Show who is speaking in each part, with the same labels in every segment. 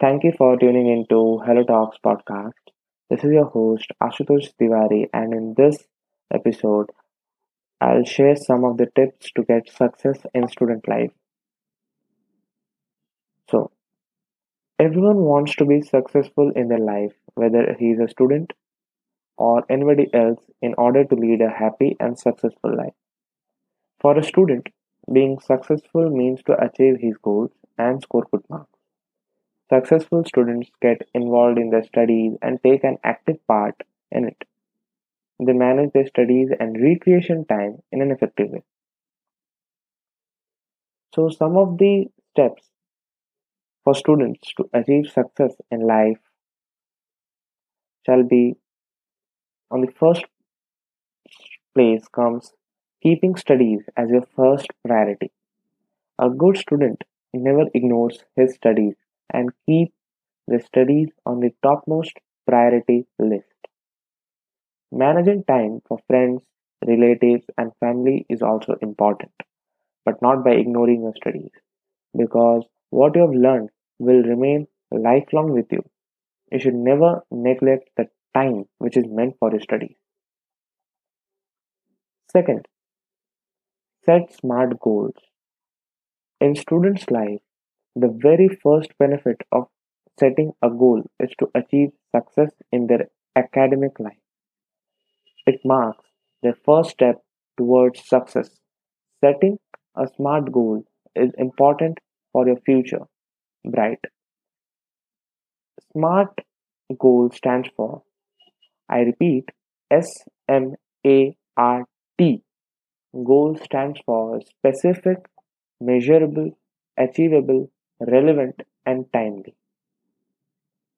Speaker 1: Thank you for tuning into Hello Talks podcast. This is your host Ashutosh Tewary, and in this episode, I'll share some of the tips to get success in student life. So, everyone wants to be successful in their life, whether he is a student or anybody else, in order to lead a happy and successful life. For a student, being successful means to achieve his goals and score good marks. Successful students get involved in their studies and take an active part in it. They manage their studies and recreation time in an effective way. So, some of the steps for students to achieve success in life shall be on the first place comes keeping studies as your first priority. A good student never ignores his studies and keep the studies on the topmost priority list. Managing time for friends, relatives, and family is also important, but not by ignoring your studies, because what you have learned will remain lifelong with you. You should never neglect the time which is meant for your studies. Second, set smart goals. In students' life, the very first benefit of setting a goal is to achieve success in their academic life. It marks their first step towards success. Setting a smart goal is important for your future. Bright. SMART goal stands for, I repeat, S M A R T. Goal stands for specific, measurable, achievable, relevant, and timely.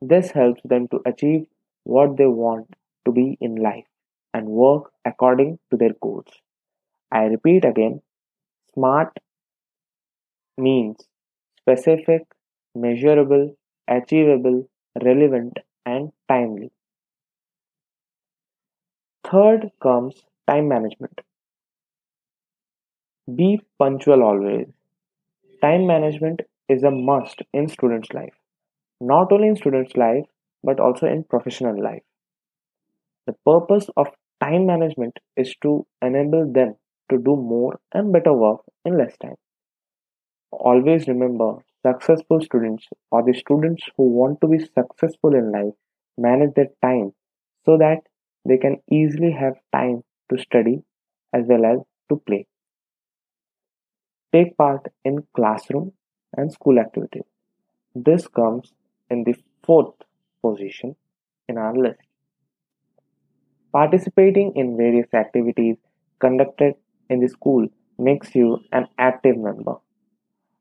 Speaker 1: This helps them to achieve what they want to be in life and work according to their goals. I repeat again SMART means specific, measurable, achievable, relevant, and timely. Third comes time management. Be punctual always. Time management is a must in students' life. Not only in students' life, but also in professional life. The purpose of time management is to enable them to do more and better work in less time. Always remember successful students or the students who want to be successful in life manage their time so that they can easily have time to study as well as to play. Take part in classroom and school activities. This comes in the fourth position in our list. Participating in various activities conducted in the school makes you an active member.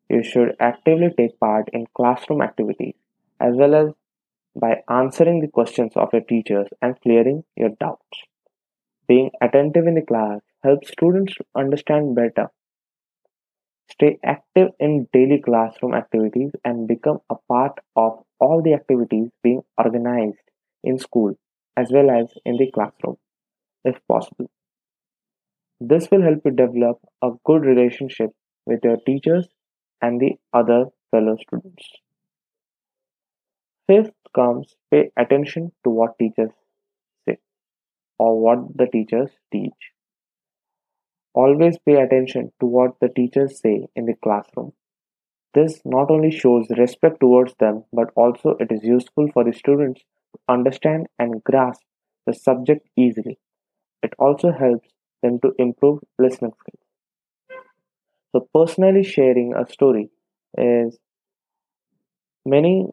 Speaker 1: You should actively take part in classroom activities as well as by answering the questions of your teachers and clearing your doubts. Being attentive in the class helps students understand better. Stay active in daily classroom activities and become a part of all the activities being organized in school as well as in the classroom, if possible. This will help you develop a good relationship with your teachers and the other fellow students. Fifth comes pay attention to what teachers say or what the teachers teach. Always pay attention to what the teachers say in the classroom. This not only shows respect towards them, but also it is useful for the students to understand and grasp the subject easily. It also helps them to improve listening skills. So, personally sharing a story is many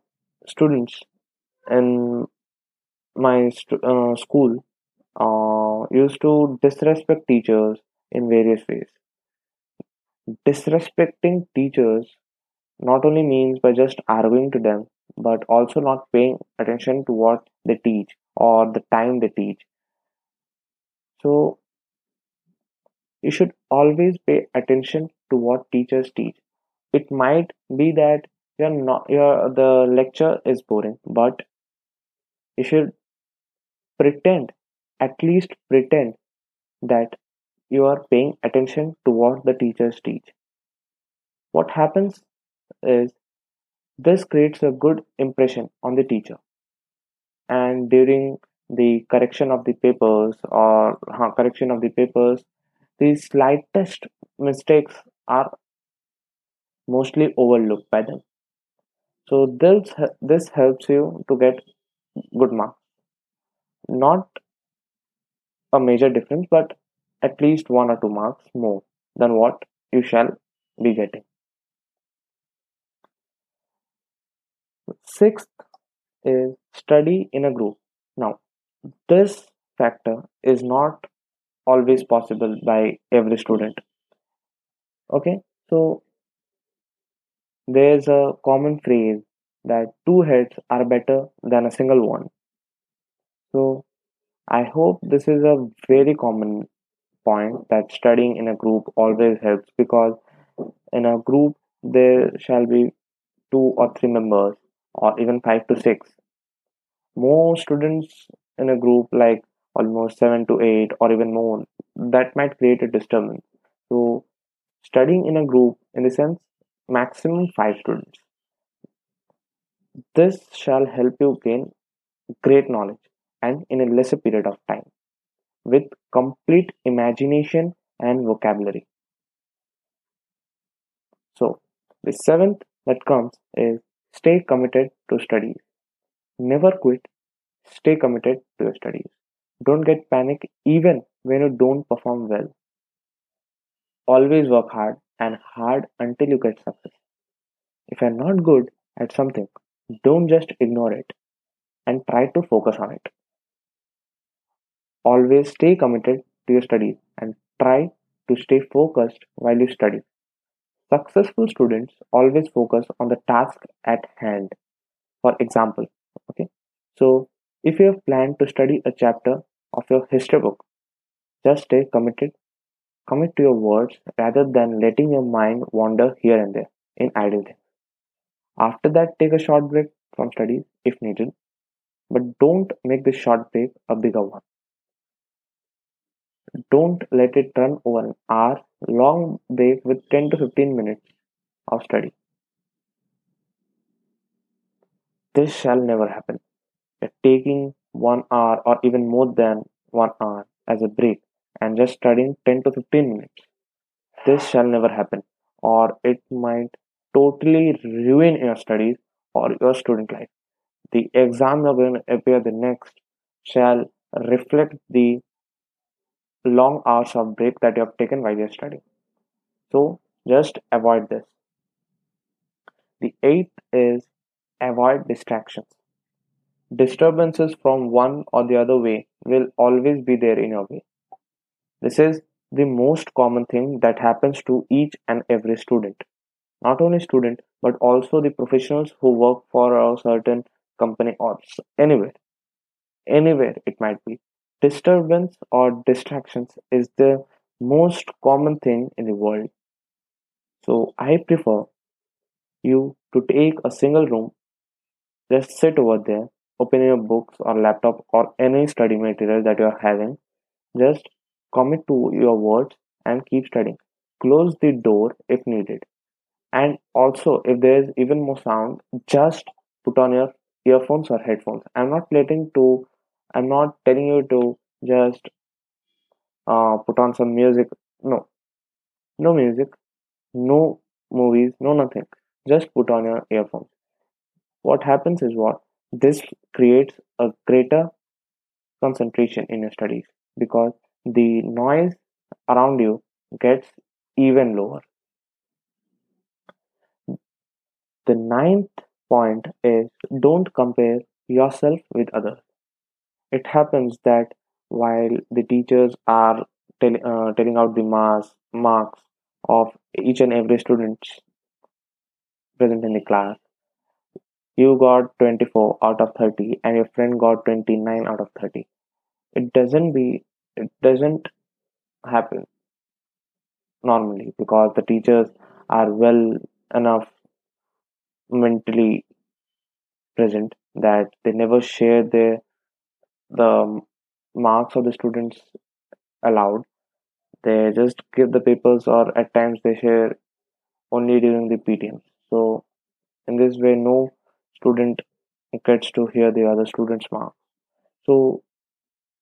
Speaker 1: students in my stu- uh, school uh, used to disrespect teachers in various ways. Disrespecting teachers not only means by just arguing to them, but also not paying attention to what they teach or the time they teach. So, you should always pay attention to what teachers teach. It might be that you're not your the lecture is boring, but you should pretend, at least pretend that you are paying attention to what the teachers teach. What happens is This creates a good impression on the teacher, and during the correction of the papers or correction of the papers, the slightest mistakes are mostly overlooked by them. So this this helps you to get good marks. Not a major difference, but at least one or two marks more than what you shall be getting. Sixth is study in a group. Now, this factor is not always possible by every student. Okay, so there's a common phrase that two heads are better than a single one. So I hope this is a very common point that studying in a group always helps because in a group there shall be two or three members or even five to six. More students in a group, like almost seven to eight or even more, that might create a disturbance. So studying in a group in the sense maximum five students. This shall help you gain great knowledge and in a lesser period of time with complete imagination and vocabulary. So, the seventh that comes is stay committed to studies. Never quit. Stay committed to your studies. Don't get panic even when you don't perform well. Always work hard and hard until you get success. If you're not good at something, don't just ignore it and try to focus on it. Always stay committed to your studies and try to stay focused while you study. Successful students always focus on the task at hand. For example, okay, so if you have planned to study a chapter of your history book, just stay committed, commit to your words rather than letting your mind wander here and there in idle. After that, take a short break from studies if needed, but don't make the short break a bigger one. Don't let it run over an hour long break with 10 to 15 minutes of study. This shall never happen. You're taking one hour or even more than one hour as a break and just studying 10 to 15 minutes. This shall never happen, or it might totally ruin your studies or your student life. The exam you're going to appear the next shall reflect the long hours of break that you have taken while you're studying. So just avoid this. The eighth is avoid distractions. Disturbances from one or the other way will always be there in your way. This is the most common thing that happens to each and every student. Not only student, but also the professionals who work for a certain company or anywhere. Anywhere it might be. Disturbance or distractions is the most common thing in the world. So I prefer you to take a single room, just sit over there, open your books or laptop or any study material that you are having, just commit to your words and keep studying. Close the door if needed. And also, if there is even more sound, just put on your earphones or headphones. I'm not letting to I'm not telling you to just uh, put on some music. No, no music, no movies, no nothing. Just put on your earphones. What happens is what this creates a greater concentration in your studies because the noise around you gets even lower. The ninth point is don't compare yourself with others. It happens that while the teachers are tell, uh, telling out the mass, marks of each and every student present in the class, you got 24 out of 30 and your friend got 29 out of 30. It doesn't be, it doesn't happen normally because the teachers are well enough mentally present that they never share their the marks of the students allowed. They just give the papers, or at times they share only during the PTMs. So In this way, no student gets to hear the other student's marks. So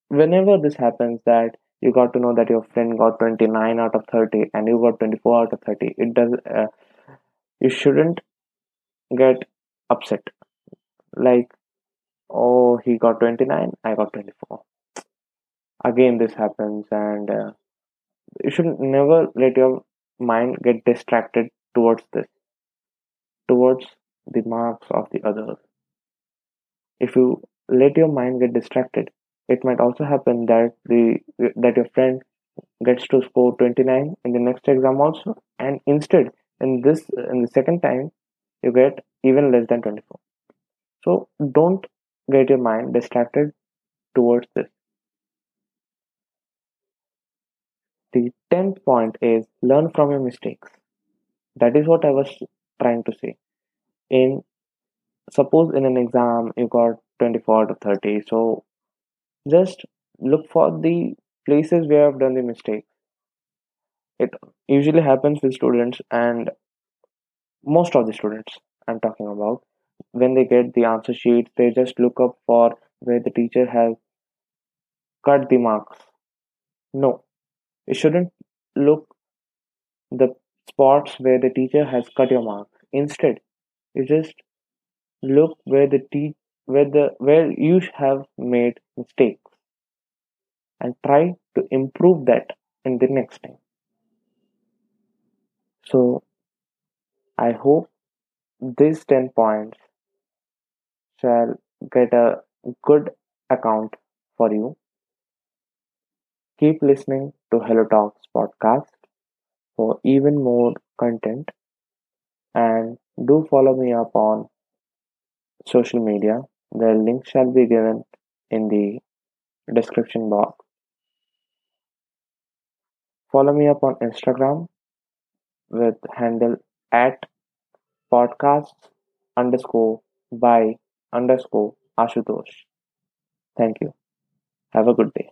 Speaker 1: whenever this happens that you got to know that your friend got 29 out of 30 and you got 24 out of 30 it does uh, you shouldn't get upset like oh he got 29 i got 24 again this happens and uh, you should never let your mind get distracted towards this towards the marks of the others if you let your mind get distracted it might also happen that the that your friend gets to score 29 in the next exam also and instead in this in the second time you get even less than 24 so don't get your mind distracted towards this the 10th point is learn from your mistakes that is what i was trying to say in suppose in an exam you got 24 to 30 so just look for the places where I've done the mistake. It usually happens with students and most of the students I'm talking about. When they get the answer sheet, they just look up for where the teacher has cut the marks. No, you shouldn't look the spots where the teacher has cut your marks. Instead, you just look where the te- where the where you have made mistakes and try to improve that in the next time so i hope these 10 points shall get a good account for you. Keep listening to hello talks podcast for even more content. And do follow me up on social media. The link shall be given in the description box. Follow me up on Instagram with handle at podcasts underscore by underscore Ashutosh. Thank you. Have a good day.